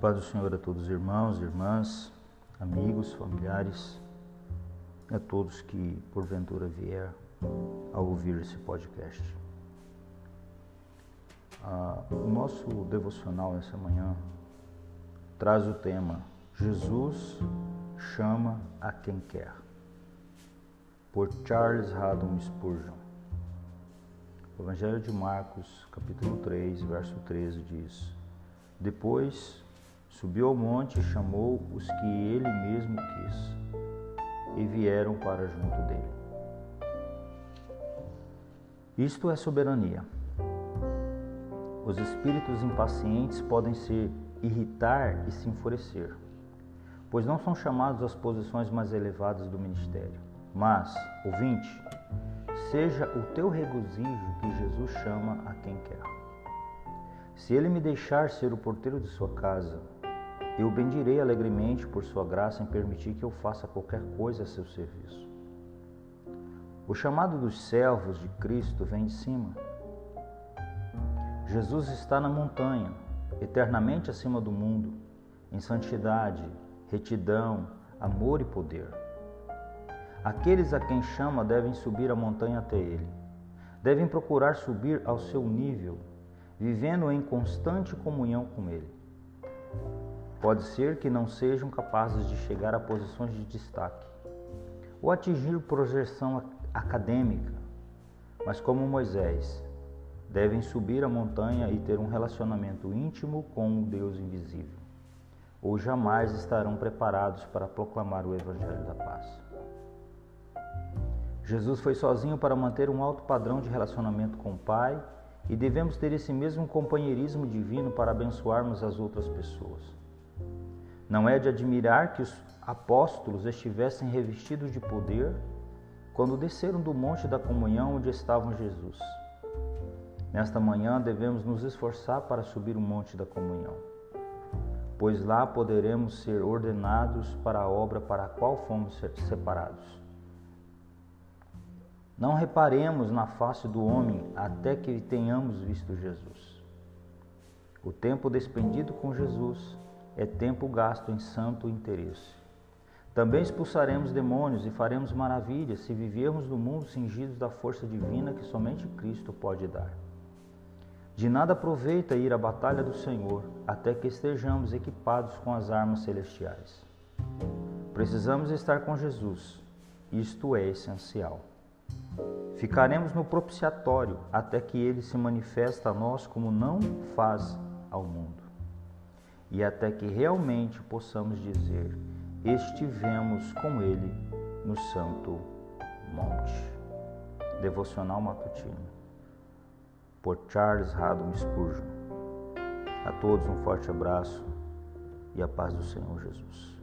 paz do Senhor a todos os irmãos, irmãs, amigos, familiares, a todos que porventura vier a ouvir esse podcast. Ah, o nosso devocional nessa manhã traz o tema Jesus chama a quem quer, por Charles Haddon Spurgeon. O Evangelho de Marcos, capítulo 3, verso 13 diz: Depois Subiu ao monte e chamou os que ele mesmo quis, e vieram para junto dele. Isto é soberania. Os espíritos impacientes podem se irritar e se enfurecer, pois não são chamados às posições mais elevadas do ministério. Mas, ouvinte, seja o teu regozijo que Jesus chama a quem quer. Se ele me deixar ser o porteiro de sua casa, eu o bendirei alegremente por sua graça em permitir que eu faça qualquer coisa a seu serviço. O chamado dos servos de Cristo vem de cima. Jesus está na montanha, eternamente acima do mundo, em santidade, retidão, amor e poder. Aqueles a quem chama devem subir a montanha até ele. Devem procurar subir ao seu nível, vivendo em constante comunhão com ele. Pode ser que não sejam capazes de chegar a posições de destaque ou atingir projeção acadêmica, mas como Moisés, devem subir a montanha e ter um relacionamento íntimo com o Deus invisível, ou jamais estarão preparados para proclamar o Evangelho da paz. Jesus foi sozinho para manter um alto padrão de relacionamento com o Pai e devemos ter esse mesmo companheirismo divino para abençoarmos as outras pessoas. Não é de admirar que os apóstolos estivessem revestidos de poder quando desceram do monte da comunhão onde estavam Jesus. Nesta manhã devemos nos esforçar para subir o monte da comunhão, pois lá poderemos ser ordenados para a obra para a qual fomos separados. Não reparemos na face do homem até que tenhamos visto Jesus. O tempo despendido com Jesus é tempo gasto em santo interesse. Também expulsaremos demônios e faremos maravilhas se vivermos no mundo cingidos da força divina que somente Cristo pode dar. De nada aproveita ir à batalha do Senhor até que estejamos equipados com as armas celestiais. Precisamos estar com Jesus, isto é essencial. Ficaremos no propiciatório até que ele se manifesta a nós como não faz ao mundo e até que realmente possamos dizer: estivemos com Ele no Santo Monte. Devocional Matutino, por Charles Haddon Spurgeon. A todos um forte abraço e a paz do Senhor Jesus.